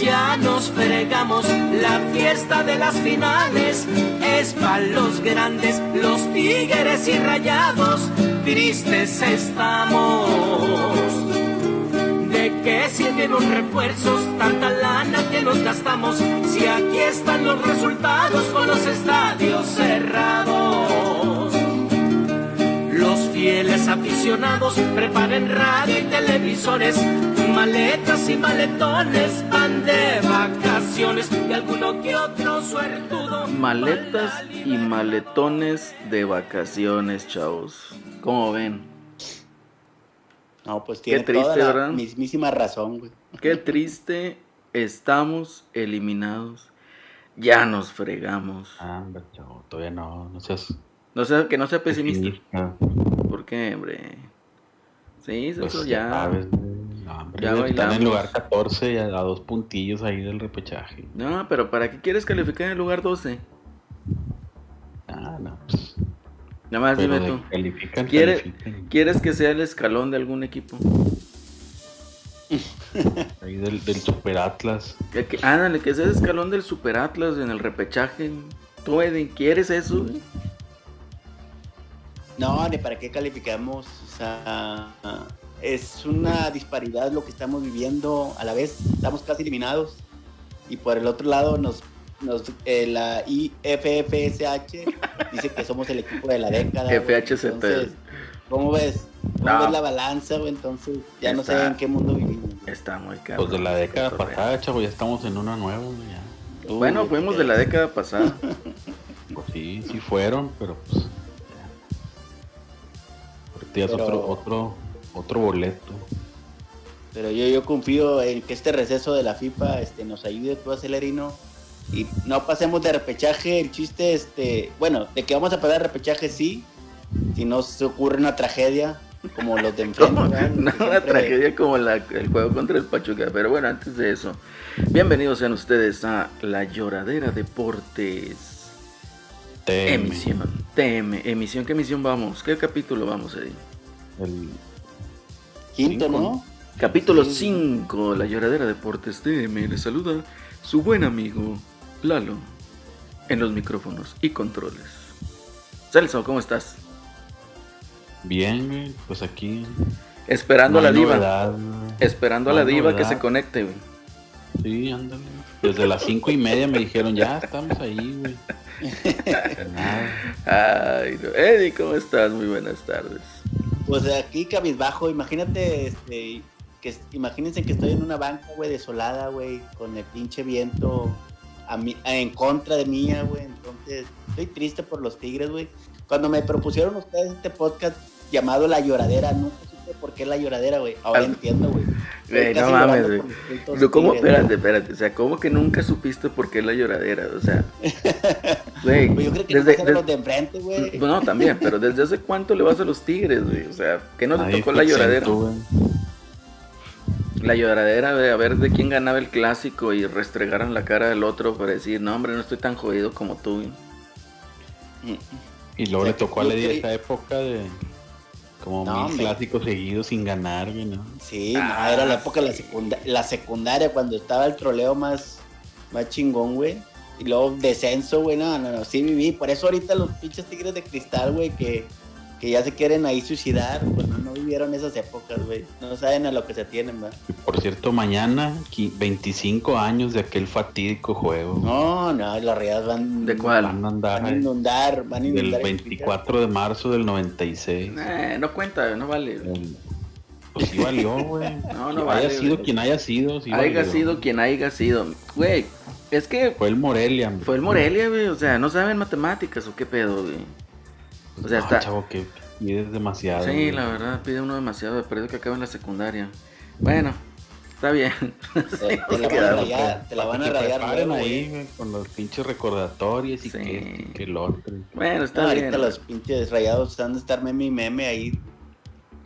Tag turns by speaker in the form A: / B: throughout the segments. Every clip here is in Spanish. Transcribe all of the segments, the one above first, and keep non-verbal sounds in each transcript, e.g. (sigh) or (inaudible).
A: ya nos fregamos. La fiesta de las finales es para los grandes, los tigres y rayados. Tristes estamos. ¿De qué sirvieron refuerzos? Tanta lana que nos gastamos. Si aquí están los resultados con los estadios cerrados. Los fieles aficionados preparen radio y televisores, maletas y maletones, van de vacaciones y alguno que otro suertudo.
B: Maletas y maletones de vacaciones, chavos. ¿Cómo ven?
C: No, pues tiene
B: triste,
C: toda la
B: ¿verdad?
C: mismísima razón, güey.
B: Qué triste, estamos eliminados. Ya nos fregamos.
D: Ah, hombre, chavo, todavía no, no seas
B: No sea, que no sea pesimista.
D: pesimista.
B: ¿Por qué, hombre? Sí,
D: Pues
B: eso
D: ya
B: ya.
D: sabes, güey. No, hombre,
B: ya
D: están en lugar 14 y a, a dos puntillos ahí del repechaje.
B: No, pero ¿para qué quieres calificar en el lugar 12?
D: Ah, no, pues.
B: Nada más
D: Pero
B: dime tú.
D: que califican,
B: ¿Quiere-
D: califican.
B: ¿Quieres que sea el escalón de algún equipo? (laughs)
D: Ahí del, del Super Atlas.
B: Que, que- ándale, que sea el escalón del Super Atlas en el repechaje. ¿Tú, Edwin, quieres eso? güey?
C: No, ni para qué calificamos. O sea, es una disparidad lo que estamos viviendo. A la vez estamos casi eliminados. Y por el otro lado, nos, nos eh, la IFFSH dice que somos el equipo de la década.
B: FHCP.
C: Entonces, ¿Cómo ves? ¿Cómo
B: No.
C: ves la balanza, güey? Entonces, ya no sé en qué mundo vivimos. güey.
B: Está muy caro.
D: Pues de la década pasada, chavo, ya estamos en una nueva, ya.
B: Bueno,
C: Uy,
B: fuimos de la década pasada. (laughs)
D: Pues sí, sí fueron, pero pues. ya. Ahorita ya es
C: Pero-
D: otro, otro, otro boleto.
C: Pero yo, yo confío en que este receso de la FIFA este, nos ayude tú, Celerino. Y no pasemos de repechaje. El chiste, este, bueno, de que vamos a pasar repechaje, sí. Si no se ocurre una tragedia, como los de (laughs) enfrente.
B: No, una tragedia como la- el juego contra el Pachuca. Pero bueno, antes de eso, bienvenidos sean ustedes a La Lloradera Deportes.
D: Teme.
B: Emisión. TM. Emisión. ¿Qué emisión vamos? ¿Qué capítulo vamos, Eddie?
D: El,
C: Quinto,
D: Cinco.
C: ¿no?
B: Capítulo
C: Sí.
B: 5, La Lloradera Deportes TM. Le saluda su buen amigo Lalo en los micrófonos y controles. Celso, ¿cómo estás?
D: bien, güey, pues aquí.
B: Esperando a la diva. Esperando a la diva que se conecte, güey.
D: Sí, ándale. Desde las cinco y media me dijeron, ya estamos ahí, güey. (laughs) (laughs)
B: Ay, no. Eddie, ¿cómo estás? Muy buenas tardes.
C: Pues aquí cabizbajo, imagínate, este, imagínense que estoy en una banca, güey, desolada, güey, con el pinche viento a mí- en contra de mía, güey. Entonces, estoy triste por los Tigres, güey. Cuando me propusieron ustedes este podcast llamado La Lloradera, supe por qué La Lloradera, güey. Ahora
B: Al-
C: entiendo, güey.
B: No mames, güey. No, ¿Cómo?
C: Tigres,
B: Espérate, espérate. O sea, ¿cómo que nunca supiste por qué la lloradera? O sea, (laughs) güey.
C: Pues yo creo que
B: desde-
C: no
B: des-
C: los de enfrente, güey.
B: No, también, pero ¿desde hace cuánto le vas a los tigres, güey? O sea, ¿qué no te tocó la lloradera? La lloradera de a ver de quién ganaba el clásico y restregaron la cara del otro para decir, no, hombre, no estoy tan jodido como tú. güey".
D: Y luego
C: O sea,
D: le tocó a Lady esa época de como
C: No,
D: mil clásicos seguidos sin ganar, ¿no?
C: Sí,
B: Ah.
C: no, era la época de la, secunda- la secundaria, cuando estaba el troleo más, más chingón, güey. Y luego descenso, güey, no, no, no, sí viví. Por eso ahorita los pinches tigres de cristal, güey, que, que ya se quieren ahí suicidar, pues no, no vivieron esas épocas, güey. No saben a lo que se tienen, güey.
D: Y por cierto, mañana, qui- 25 años de aquel fatídico juego.
C: No, no, las reales van,
B: ¿De cuál?
D: Van a andar
C: van a inundar, van a
D: del
C: inundar. el
D: 24 de marzo del 96.
B: Eh, no cuenta, no vale.
D: El- Pues sí valió, güey. (laughs)
B: No, no
D: haya
B: vale,
D: sido
B: güey.
D: quien haya sido, sí
B: haya
D: valió.
B: sido quien haya sido. Güey, es que
D: Fue el Morelia, hombre.
B: fue el Morelia, güey. O sea, no saben matemáticas o qué pedo, güey. O sea,
D: Ah,
B: está.
D: chavo, que pides demasiado.
B: Sí,
D: güey.
B: la verdad, pide uno demasiado de perdido que acaba en la secundaria. Bueno, está bien. (laughs)
C: Te, te la van a
B: quedamos
C: rayar, te la van a rayar luego,
D: ahí,
C: güey.
D: con los pinches recordatorios y
B: Sí.
D: que, el otro.
B: Bueno, está
C: No,
B: bien.
C: ahorita los pinches rayados han de estar meme y meme ahí.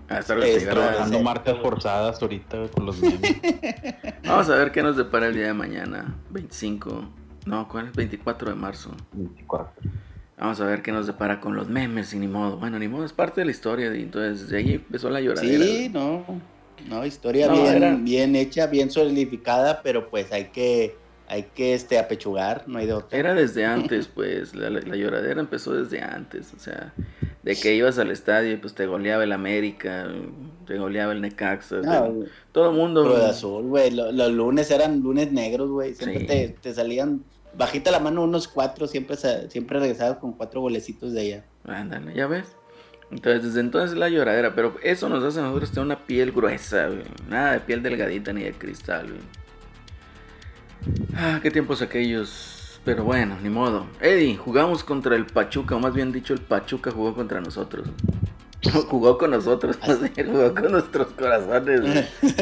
D: Dando marcas forzadas ahorita güey, con los memes. (laughs)
B: Vamos a ver qué nos depara el día de mañana. 25. No, ¿cuál es? 24 de marzo.
D: 24.
B: Vamos a ver qué nos depara con los memes y ni modo. Bueno, ni modo, es parte de la historia. Y entonces de ahí empezó la lloradera.
C: Sí, no. No, historia
B: No,
C: bien,
B: era-
C: bien hecha, bien solidificada, pero pues hay que, hay que este apechugar, no hay de otra.
B: Era desde (laughs) antes, pues, la, la- la lloradera empezó desde antes, o sea, de que ibas al estadio y pues te goleaba el América, te goleaba el Necaxa,
C: No,
B: te- todo el mundo.
C: Cruz Azul, güey. lo- Los, lunes eran lunes negros, güey. Siempre
B: Sí.
C: te, te salían bajita la mano unos cuatro, siempre, siempre regresabas con cuatro golecitos de allá.
B: Ándale, ya ves. Entonces, desde entonces la lloradera, pero eso nos hace a nosotros tener una piel gruesa. Nada de piel delgadita ni de cristal, güey. Ah, qué tiempos aquellos. Pero bueno, ni modo. Eddie, jugamos contra el Pachuca, o más bien dicho, el Pachuca jugó contra nosotros. Jugó con nosotros, (laughs) jugó con nuestros corazones. (laughs)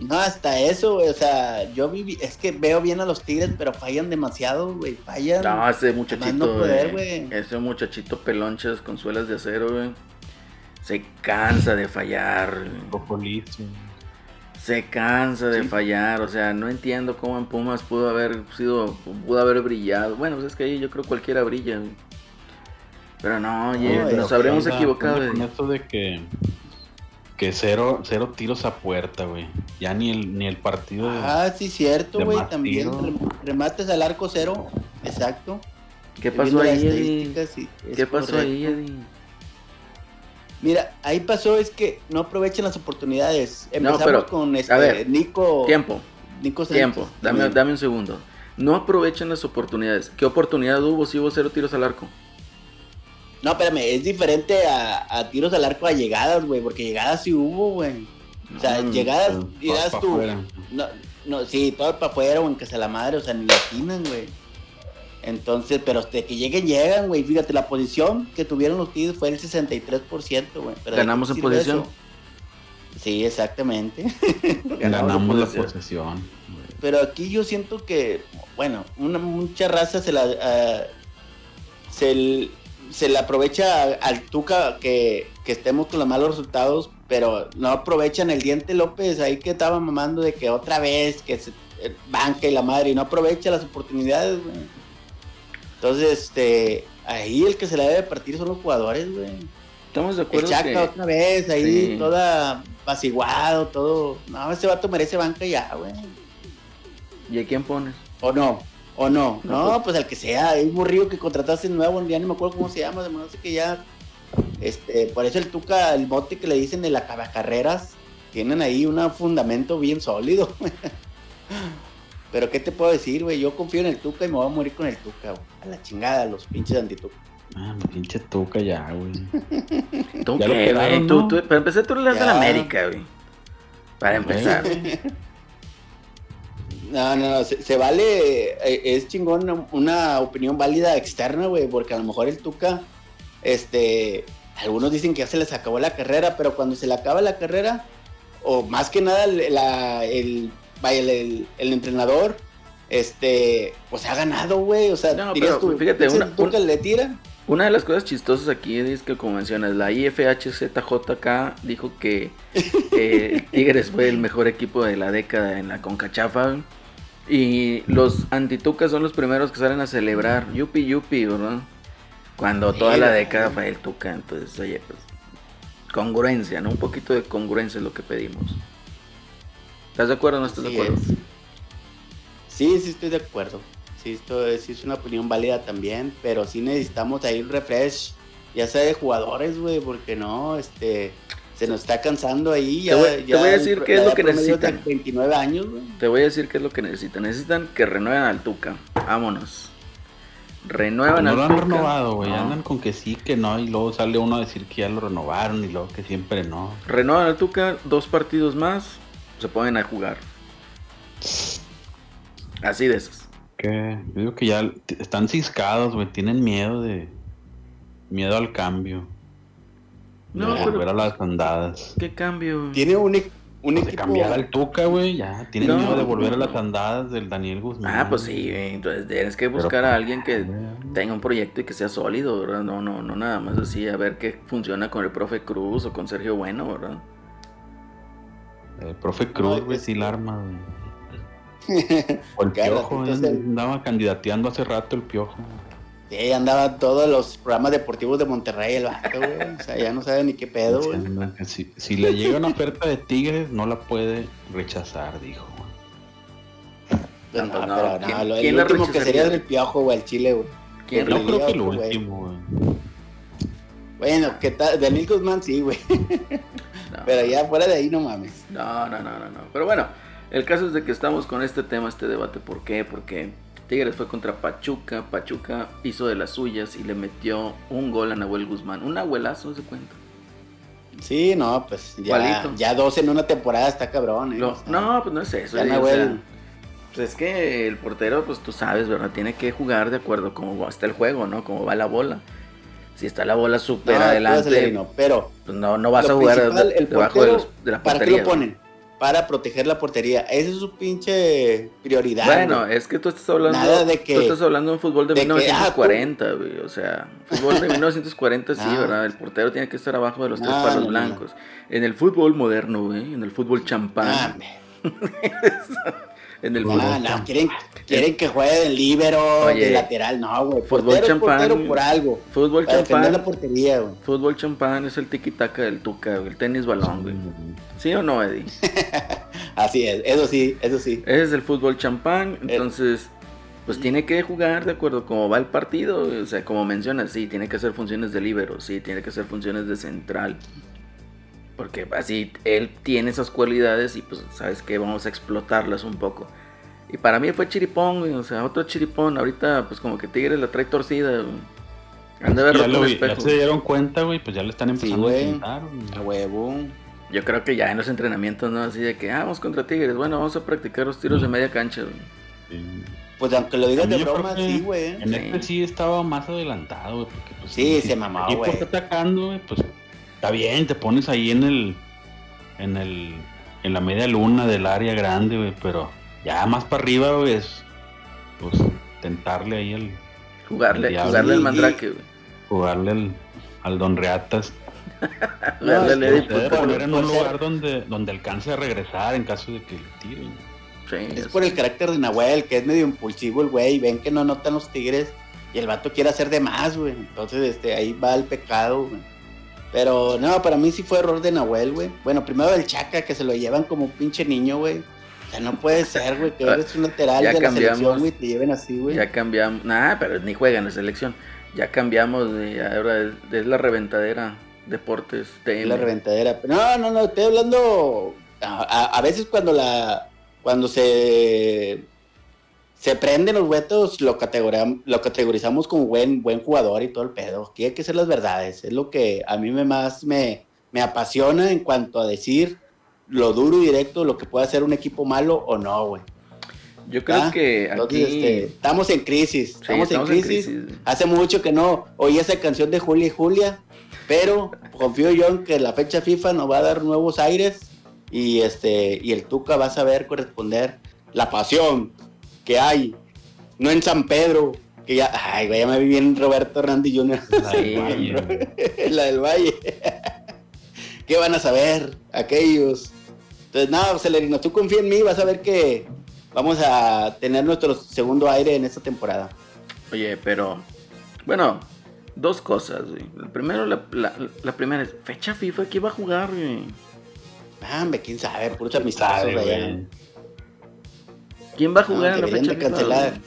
C: No, hasta eso, güey. O sea, yo viví, es que veo bien a los Tigres, pero fallan demasiado, güey. Fallan.
B: No, ese muchachito,
C: no poder,
B: güey,
C: güey.
B: ese muchachito pelonchas con suelas de acero, güey. Se cansa de fallar. Se cansa de
C: Sí.
B: fallar, o sea, no entiendo cómo en Pumas pudo haber sido, pudo haber brillado. Bueno, pues es que ahí yo creo cualquiera brilla. güey. Pero no, oye,
C: No,
B: nos habremos
D: Onda-
B: equivocado.
D: onda
B: de-
D: Con esto de que. Que cero, cero tiros a puerta, güey. Ya ni el, ni el partido. de-
C: Ah, sí, cierto, güey. También remates al arco cero. Exacto.
B: ¿Qué pasó ahí, Eddie? ¿Qué pasó
C: correcto.
B: ahí, Eddie?
C: Mira, ahí pasó es que no aprovechan las oportunidades. Empezamos
B: pero,
C: con este
B: a ver,
C: Nico.
B: Tiempo,
C: Nico Sánchez.
B: tiempo, dame, dame un segundo. No aprovechan las oportunidades. ¿Qué oportunidad hubo si hubo cero tiros al arco?
C: No, espérame, es diferente a, a tiros al arco a llegadas, güey, porque llegadas sí hubo, güey. O sea,
B: Mm,
C: llegadas, llegadas tú. No, no, sí, todo para afuera o en casa la madre, o sea, ni la atinan, güey. Entonces, pero de que lleguen, llegan, güey. Fíjate, la posición que tuvieron los Tigres fue el 63%, güey. Pero ¿de
B: ¿Ganamos en posición?
C: eso? Sí, exactamente. (laughs)
D: Ganamos la
B: posesión.
D: posesión.
C: Pero aquí yo siento que, bueno, una mucha raza se la ah, se, se le aprovecha al Tuca que, que estemos con los malos resultados, pero no aprovechan el diente López ahí que estaba mamando de que otra vez que se banca y la madre y no aprovecha las oportunidades, güey. Entonces, este, ahí el que se la debe partir son los jugadores, güey.
B: Estamos de
C: El
B: acuerdo
C: Chaca
B: que
C: otra vez ahí
B: Sí.
C: toda apaciguado, todo. No, ese vato merece banca ya, güey.
B: ¿Y a quién pones?
C: ¿O no? ¿O no?
B: No,
C: No, pues el que sea, hay un burrillo que contrataste nuevo, ya no me acuerdo cómo se llama, de sé que ya. Este, por eso el Tuca, el bote que le dicen de la carreras, tienen ahí un fundamento bien sólido. (laughs) Pero qué te puedo decir, güey, yo confío en el Tuca y me voy a morir con el Tuca, güey. A la chingada, los pinches antituca.
D: Ah, pinche tuca ya, güey. (laughs)
B: ¿Tú
D: Ya
B: qué, güey? Tú,
D: ¿no?
B: tú- para empezar, tú eres de la. América, güey. Para empezar. (laughs)
C: No, no, no, se, se vale, eh, es chingón una, opinión válida externa, güey, porque a lo mejor el Tuca, este, algunos dicen que ya se les acabó la carrera, pero cuando se le acaba la carrera, o más que nada el, la- el, vaya, el, el- el entrenador, este, pues ha ganado, güey, o sea,
B: No,
C: dirías
B: pero
C: tú,
B: fíjate,
C: ¿ese
B: una-
C: Tuca
B: un-
C: le tira?
B: Una de las cosas chistosas aquí es que, como mencionas, la IFHZJK dijo que, que (laughs) Tigres fue el mejor equipo de la década en la Concachafa. Y los antitucas son los primeros que salen a celebrar. Yupi, yupi, ¿verdad? Cuando toda la década fue el Tuca. Entonces, oye, pues. Congruencia, ¿no? Un poquito de congruencia es lo que pedimos. ¿Estás de acuerdo o no estás de acuerdo?
C: es. Sí, sí estoy de acuerdo. Sí, esto es, sí es una opinión válida también, pero sí necesitamos ahí un refresh, ya sea de jugadores, güey, porque no, este, se nos está cansando ahí. Ya,
B: Te voy- te
C: ya
B: voy a decir qué es lo que necesitan.
C: 29 años, güey.
B: Te voy a decir qué es lo que necesitan. Necesitan que renueven al Tuca. Vámonos. Renuevan
D: No
B: al
D: lo han
B: Tuca.
D: renovado, güey.
B: No.
D: Andan con que sí, que no. Y luego sale uno a decir que ya lo renovaron. Y luego que siempre no.
B: Renuevan al Tuca, dos partidos más, se ponen a jugar. Así de esos.
D: Que yo digo que ya están ciscados, güey. Tienen miedo de. Miedo al cambio.
B: No,
D: de
B: pero-
D: volver a las andadas.
B: ¿Qué cambio?
C: Tiene un, un
D: De
C: equipo.
D: cambiar al Tuca, güey. Ya. Tienen
B: No.
D: miedo de volver a las andadas del Daniel Guzmán.
B: Ah, pues sí, güey, entonces tienes que
D: Pero,
B: buscar a
D: pues,
B: alguien que tenga un proyecto y que sea sólido, ¿verdad? No, no, no nada más así, a ver qué funciona con el profe Cruz o con Sergio Bueno, ¿verdad?
D: El profe Cruz, güey, sí la arma, güey. (laughs) O el piojo, eh,
C: se-
D: andaba candidateando hace rato el piojo.
C: Sí, andaba todos los programas deportivos de Monterrey el vato, güey. O sea, ya no sabe ni qué pedo, güey.
D: Si, si le llega una oferta de Tigres, no la puede rechazar, dijo.
C: Pues
B: No,
C: no,
B: no,
C: pero
B: ¿quién-
C: no,
B: quién
C: el último que sería del piojo, güey, el Chile, güey.
B: ¿Quién
D: No
C: El
D: creo que lo
C: güey.
D: último, güey.
C: Bueno, ¿qué tal? Daniel Guzmán sí, güey. (laughs)
B: No.
C: Pero ya fuera de ahí no mames.
B: No, no, no, no, no. Pero bueno, el caso es de que estamos con este tema, este debate. ¿Por qué? Porque Tigres fue contra Pachuca. Pachuca hizo de las suyas y le metió un gol a Nahuel Guzmán. Un abuelazo, se cuenta.
C: Sí, no, pues ya, ya dos en una temporada está cabrón, ¿eh?
B: Lo-
C: O sea,
B: no, pues no es eso.
C: ya
B: eh, o
C: Nahuel-
B: sea, pues es que el portero, pues tú sabes, ¿verdad? Tiene que jugar de acuerdo cómo está el juego, ¿no? Cómo va la bola. Si está la bola
C: no,
B: súper
C: tú
B: adelante,
C: Celerino, pero
B: pues no, no vas a jugar debajo de, los- de la
C: ¿para qué lo ponen? Para proteger la portería. Esa es su pinche prioridad.
B: Bueno,
C: güey.
B: es que tú estás hablando,
C: Nada de que-
B: tú estás hablando de un fútbol de,
C: de que, ah,
B: 1940, güey, o sea, fútbol de (laughs) 1940 sí,
C: No.
B: ¿verdad? El portero tiene que estar abajo de los tres palos
C: no,
B: blancos. En el fútbol moderno, güey, en el fútbol champán,
C: Ah, (laughs)
B: en el
C: no,
B: fútbol,
C: no, quieren, quieren que juegue de líbero,
B: Oye,
C: de lateral, no, güey.
B: fútbol
C: Portero
B: champán,
C: portero por algo.
B: fútbol
C: Para defender la
B: champán,
C: portería, güey.
B: fútbol champán es el tiki-taka del tuca, güey, el tenis balón, güey. ¿Sí o no, Eddie? (laughs)
C: Así es, eso sí, eso sí.
B: Ese es el fútbol champán,
C: Eh.
B: entonces, pues tiene que jugar de acuerdo cómo va el partido, o sea, como mencionas, sí, tiene que hacer funciones de líbero, sí, tiene que hacer funciones de central, porque así él tiene esas cualidades y pues, ¿sabes qué? Vamos a explotarlas un poco. Y para mí fue chiripón, güey, o sea, otro chiripón, ahorita pues como que Tigres la trae torcida, güey. Han de haber
D: Ya,
B: roto
D: lo vi- ya se dieron cuenta, güey, pues ya le están empezando a
C: güey.
D: intentar. güey.
C: A huevo.
B: Yo creo que ya en los entrenamientos, ¿no? Así de que, ah, vamos contra Tigres, bueno, vamos a practicar los tiros de media cancha, güey.
D: Sí.
C: Pues aunque lo digas de broma,
D: que
C: sí, güey.
D: En
B: Sí.
D: este sí estaba más adelantado, güey, porque pues...
C: Sí, se
D: equipo
C: güey.
D: está atacando, güey, pues está bien, te pones ahí en el... En el... En la media luna del área grande, güey, pero ya más para arriba, güey, es... Pues tentarle ahí el...
B: Jugarle,
D: El diablo.
B: jugarle al mandrake, güey.
D: Jugarle al, al Don Reatas.
B: Jugarle (laughs) al
C: No,
D: Debe
B: Putero.
D: poner en
C: por
D: un
C: ser-
D: lugar donde, donde alcance a regresar en caso de que le tiren.
B: Sí,
C: Es
B: es-
C: por el carácter de Nahuel, que es medio impulsivo el güey. Ven que no notan los tigres y el vato quiere hacer de más, güey. Entonces, este, ahí va el pecado, güey. Pero no, para mí sí fue error de Nahuel, güey. Bueno, primero el Chaca, que se lo llevan como un pinche niño, güey. O sea, no puede ser, güey, que (laughs) eres un lateral
B: Ya
C: de la selección, güey, te lleven así, güey.
B: Ya cambiamos. Nah, pero ni juega en la selección. Ya cambiamos. de- ahora es, es la reventadera. Deportes TM.
C: Es la reventadera. No, no, no, estoy hablando. A, a- a veces cuando la. Cuando se. Se prenden los huetos, lo, lo categorizamos como buen, buen jugador y todo el pedo. Aquí hay que ser las verdades. Es lo que a mí me más me, me apasiona en cuanto a decir lo duro y directo, lo que puede hacer un equipo malo o no, güey.
B: Yo creo
C: ¿Ah?
B: que
C: Entonces,
B: aquí.
C: este, estamos en crisis.
B: sí,
C: Estamos, en crisis.
B: güey.
C: Hace mucho que no oí esa canción de Julia y Julia, pero confío yo en que la fecha FIFA nos va a dar nuevos aires y este y el Tuca va a saber corresponder la pasión que hay, no en San Pedro, que ya, ay, güey, ya me vi bien Roberto Hernández Jr.
D: La del. Valle, (laughs)
C: la del Valle. ¿Qué van a saber aquellos? Entonces, no, Celerino, tú confía en mí, vas a ver que vamos a tener nuestro segundo aire en esta temporada.
B: Oye, pero. Bueno, dos cosas, güey. Primero, la, la, la primera es: fecha FIFA, ¿qué va a jugar, güey?
C: Ah, hombre, quién sabe, puros allá.
D: güey.
B: ¿Quién va a jugar
C: No,
B: en la fecha FIFA?
C: cancelar.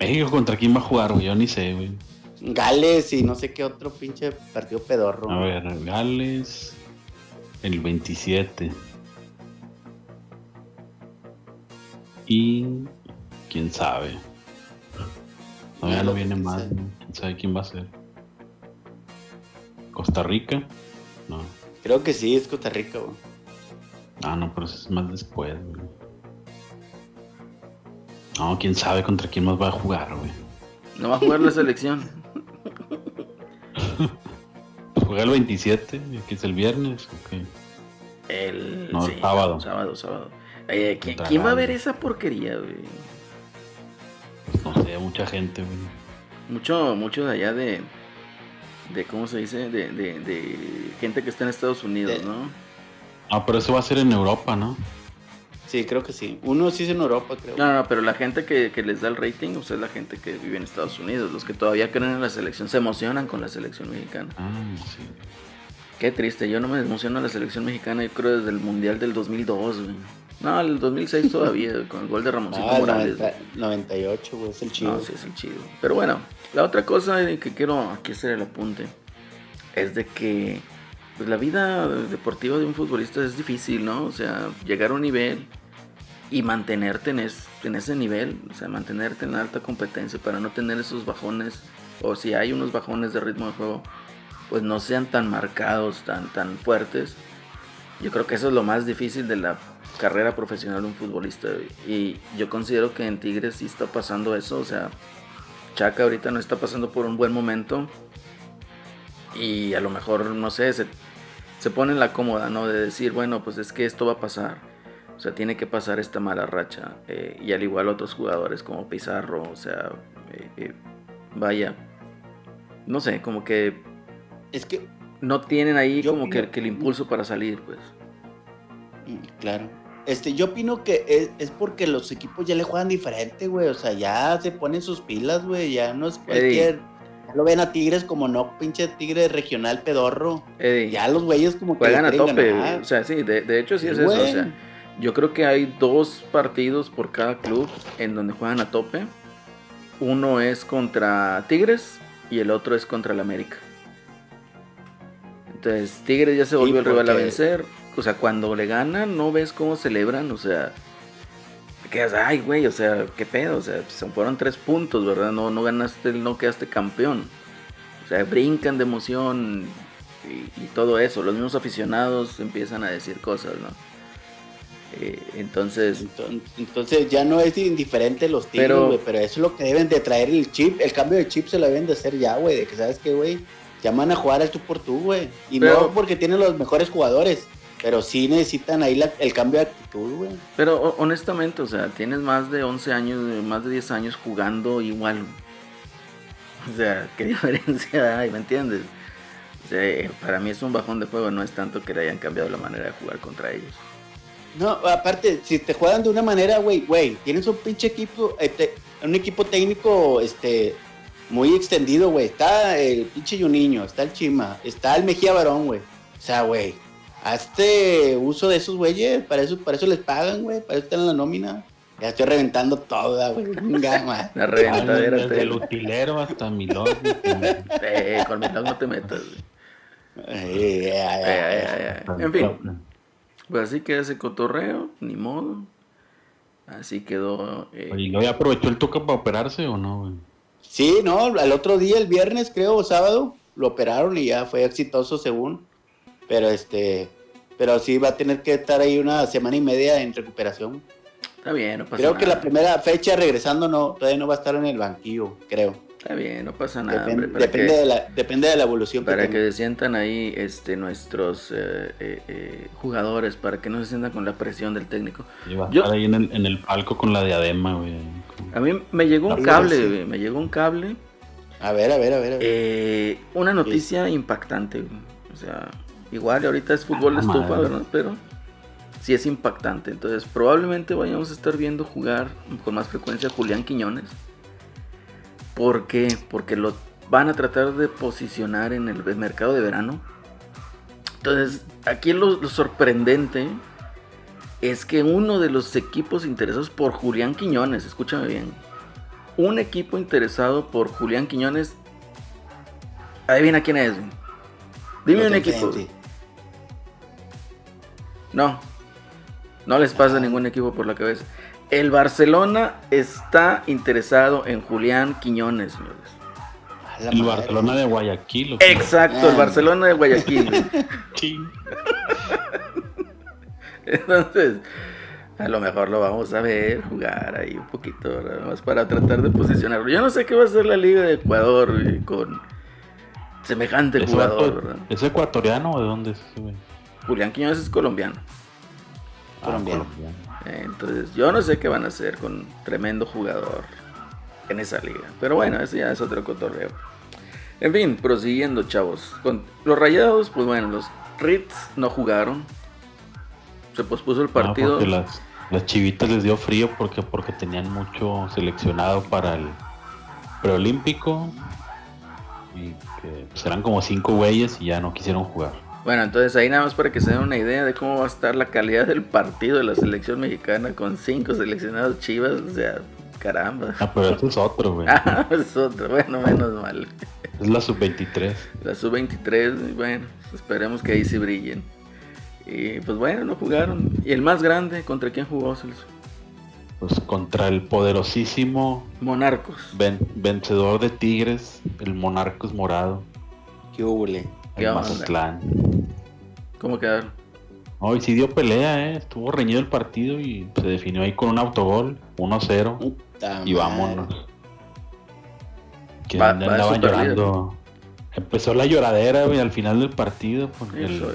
D: México contra quién va a jugar, güey. Yo ni sé, güey.
C: Gales y no sé qué otro pinche partido pedorro.
D: A ver, Gales. El 27. Y. quién sabe. No, ya
C: Ah,
D: no
C: lo
D: viene más.
C: sea.
D: ¿no? ¿Quién sabe quién va a ser? ¿Costa Rica? No.
C: Creo que sí, es Costa Rica, güey.
D: Ah, no, pero eso es más después, güey. No, quién sabe contra quién más va a jugar, güey.
B: No va a jugar la selección.
D: Pues juega el 27, que es el viernes. ok.
B: El.
D: No, el sábado.
B: Sábado, sábado. ¿quién, va a ver esa porquería, güey?
D: Pues no sé, mucha gente, güey.
B: Mucho, mucho de allá de. de ¿Cómo se dice? De, de, de gente que está en Estados Unidos,
C: De-
B: ¿no?
D: Ah, pero eso va a ser en Europa, ¿no?
C: Sí, creo que sí. Uno sí es en Europa, creo.
B: No, no, pero la gente que, que les da el rating, o sea, es la gente que vive en Estados Unidos. Los que todavía creen en la selección, se emocionan con la selección mexicana.
D: Ah, sí.
B: Qué triste, yo no me emociono a la selección mexicana, yo creo desde el Mundial del 2002, güey. No, el 2006 todavía, (laughs) con el gol de Ramoncito
C: Ah,
B: Morales.
C: 90 98, güey, es el chido.
B: No, sí es el chido. Pero bueno, la otra cosa que quiero aquí hacer el apunte es de que pues, la vida deportiva de un futbolista es difícil, ¿no? O sea, llegar a un nivel y mantenerte en, es- en ese nivel, o sea, mantenerte en alta competencia para no tener esos bajones, o si hay unos bajones de ritmo de juego, pues no sean tan marcados, tan, tan fuertes. Yo creo que eso es lo más difícil de la carrera profesional de un futbolista. Y yo considero que en Tigres sí está pasando eso. O sea, Chaca ahorita no está pasando por un buen momento. Y a lo mejor, no sé, se, se pone en la cómoda, ¿no? De decir, bueno, pues es que esto va a pasar. O sea, tiene que pasar esta mala racha. Eh, y al igual otros jugadores como Pizarro, o sea, eh, eh, vaya. No sé, como que
C: Es que,
B: no tienen ahí como que,
C: opino-
B: que el impulso para salir, pues.
C: claro. Este, yo opino que es, es porque los equipos ya le juegan diferente, güey. O sea, ya se ponen sus pilas, güey. Ya no es cualquier. Ya lo ven a Tigres como no, pinche Tigre regional pedorro.
B: Eddie,
C: Ya los güeyes como que.
B: juegan a tope.
C: ganar.
B: O sea, sí, de, de hecho sí es eso. O sea, yo creo que hay dos partidos por cada club en donde juegan a tope. Uno es contra Tigres y el otro es contra el América. Entonces, Tigres ya se volvió el rival a vencer. O sea, cuando le ganan, no ves cómo celebran. O sea, te quedas, ay, güey, o sea, qué pedo. O sea, se fueron tres puntos, ¿verdad? No, no ganaste, no quedaste campeón. O sea, brincan de emoción y, y todo eso. Los mismos aficionados empiezan a decir cosas, ¿no? Eh, entonces,
C: Enton- Entonces ya no es indiferente los Tigres,
B: Pero-
C: pero, eso es lo que deben de traer el chip, el cambio de chip se lo deben de hacer ya, güey, de que sabes que, güey, ya van a jugar al tú por tú, güey. Y
B: Pero-
C: no porque tienen los mejores jugadores, pero sí necesitan ahí la- el cambio de actitud, güey.
B: pero ho- honestamente, o sea, tienes más de 11 años, más de 10 años jugando igual. (laughs) O sea, ¿qué (laughs) diferencia hay? ¿Me entiendes? O sea, eh, para mí es un bajón de juego, no es tanto que le hayan cambiado la manera de jugar contra ellos.
C: No, aparte, si te juegan de una manera, güey, güey, tienes un pinche equipo, este, un equipo técnico, este, muy extendido, güey. Está el pinche Juninho, está el Chima, está el Mejía Barón, güey. O sea, güey, hazte uso de esos güeyes, para eso, para eso les pagan, güey, para eso están en la nómina. Ya estoy reventando toda, güey. Man.
B: La reventadera.
D: Desde el utilero hasta mi logo.
B: Eh, con mi blog no te metas. güey.
C: Eh,
B: eh, eh. En fin, pues así queda ese cotorreo, ni modo. Así quedó. eh,
D: ¿Y luego ya aprovechó el Tuca para operarse o no, güey?
C: Sí, no, al otro día, el viernes, creo, o sábado, lo operaron y ya fue exitoso según. Pero este, pero sí va a tener que estar ahí una semana y media en recuperación.
B: Está bien, no pasa
C: Creo
B: nada.
C: que la primera fecha regresando no, todavía no va a estar en el banquillo, creo.
B: Está bien, no pasa nada,
C: Depende,
B: hombre. Para,
C: depende
B: que,
C: de la, depende de la evolución
B: para
C: que
B: que sientan ahí este, nuestros eh, eh, eh, jugadores, para que no se sientan con la presión del técnico.
D: Y va a
B: Yo-
D: estar ahí en el, en el palco con la diadema, güey.
B: A mí me llegó un cable,
C: sí.
B: güey, me llegó un cable.
C: A ver, a ver, a ver. a ver.
B: Eh, una noticia impactante, güey. O sea, igual ahorita es fútbol de
D: Ah,
B: estufa,
D: madre.
B: ¿verdad? Pero sí es impactante. Entonces, probablemente vayamos a estar viendo jugar con más frecuencia a Julián Quiñones. ¿Por qué? Porque lo van a tratar de posicionar en el mercado de verano. Entonces, aquí lo, lo sorprendente es que uno de los equipos interesados por Julián Quiñones, escúchame bien, un equipo interesado por Julián Quiñones, adivina quién es. Dime un equipo. No, no les pasa ningún equipo por la cabeza. El Barcelona está interesado en Julián Quiñones, señores.
D: El
C: madre.
D: Barcelona de Guayaquil.
B: Exacto, el
C: Ah.
B: Barcelona de Guayaquil. (laughs) Entonces, a lo mejor lo vamos a ver jugar ahí un poquito, ¿verdad? más para tratar de posicionarlo. Yo no sé qué va a hacer la Liga de Ecuador con semejante
D: ¿Es,
B: jugador, ¿verdad?
D: ¿Es ecuatoriano o de dónde es ese, güey?
B: Julián Quiñones es colombiano.
D: Ah,
C: Colombiano.
B: Eh, Entonces, yo no sé qué van a hacer con tremendo jugador en esa liga. Pero bueno, eso ya es otro cotorreo. En fin, prosiguiendo, chavos. Con los rayados, pues bueno, los Ritz no jugaron. Se pospuso el
D: No,
B: partido.
D: porque las, Las chivitas les dio frío porque porque tenían mucho seleccionado para el preolímpico y que pues, eran como cinco güeyes y ya no quisieron jugar.
B: Bueno, entonces ahí nada más para que se den una idea de cómo va a estar la calidad del partido de la selección mexicana con cinco seleccionados chivas, o sea, caramba.
D: Ah, pero eso es otro, güey. (laughs)
B: Ah, es otro, bueno, menos mal.
D: Es la sub-23.
B: La sub-23, bueno, esperemos que ahí sí brillen. Y pues bueno, no jugaron. ¿Y el más grande contra quién jugó Celso?
D: Pues contra el poderosísimo
B: Monarcos.
D: ven- vencedor de Tigres, el Monarcos Morado,
C: ¿Qué hubole?
B: ¿Qué
D: el
B: onda?
D: Mazatlán.
B: ¿Cómo quedaron?
D: Hoy sí dio pelea, eh. Estuvo reñido el partido y se definió ahí con un autogol, 1-0.
C: Puta
D: Y vámonos. Que
B: Va-
D: andaban
B: va de super
D: llorando. Empezó la lloradera, güey, al final del partido. Con el,
B: Eso,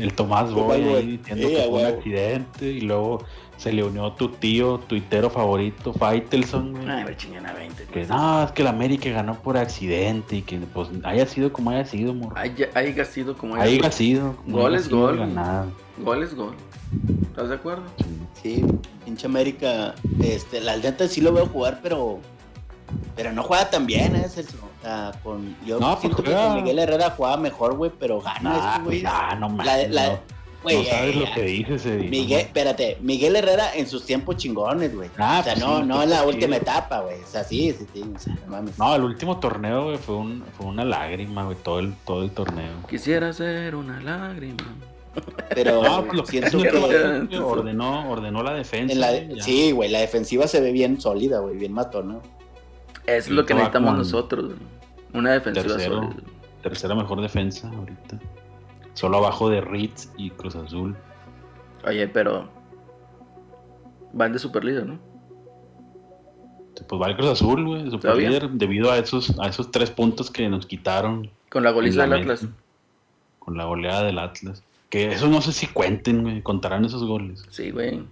D: el Tomás
C: Tomás
D: Boy ahí diciendo que fue un accidente. Y luego se le unió tu tío, tuitero favorito, Faitelson, güey.
B: Ay, me chingan a 20.
D: Que no, es que el América ganó por accidente y que pues haya sido como haya sido, morro.
B: Haya, haya sido como
D: Haya sido. como
B: Gol
D: haya
B: es
D: sido
B: gol.
D: ganado.
B: Gol es gol. ¿Estás de acuerdo?
D: Sí.
C: Sí, pinche América, este, la neta sí lo veo jugar, pero pero no juega tan bien, ¿eh? Celso? O sea, con, yo
D: No, pues
C: siento que con Miguel Herrera jugaba mejor, güey, pero gana
D: Nah,
C: este güey.
D: nah, no.
C: La- la-
D: no.
C: Güey,
D: no sabes
C: eh,
D: lo que dices, Eddie.
C: Miguel, espérate, Miguel Herrera en sus tiempos chingones, güey.
D: Ah,
C: o sea,
D: pues
C: no,
D: sí,
C: no
D: pues
C: en la
D: sí.
C: última etapa, güey. O sea, sí, sí, sí, o sea, no mames.
D: No, el último torneo, güey, fue, un, fue una lágrima, güey, todo el, todo el torneo.
B: Quisiera ser una lágrima.
C: Pero
D: No, pues, lo
C: siento
D: es
C: que
D: que (laughs) ordenó, ordenó la defensa.
C: la, sí, güey, la defensiva se ve bien sólida, güey, bien matona.
B: Es
D: Y
B: lo que necesitamos nosotros. güey. Una defensiva
D: tercero.
B: sólida.
D: Tercera mejor defensa ahorita. Solo abajo de Ritz y Cruz Azul.
B: Oye, pero. Van de super líder, ¿no?
D: Pues va el Cruz Azul, güey, super
B: Todavía.
D: líder, debido a esos, a esos tres puntos que nos quitaron
B: Con la
D: la
B: del Atlas.
D: con la goleada del Atlas. Que eso no sé si cuenten, güey, contarán esos goles.
B: Sí, güey.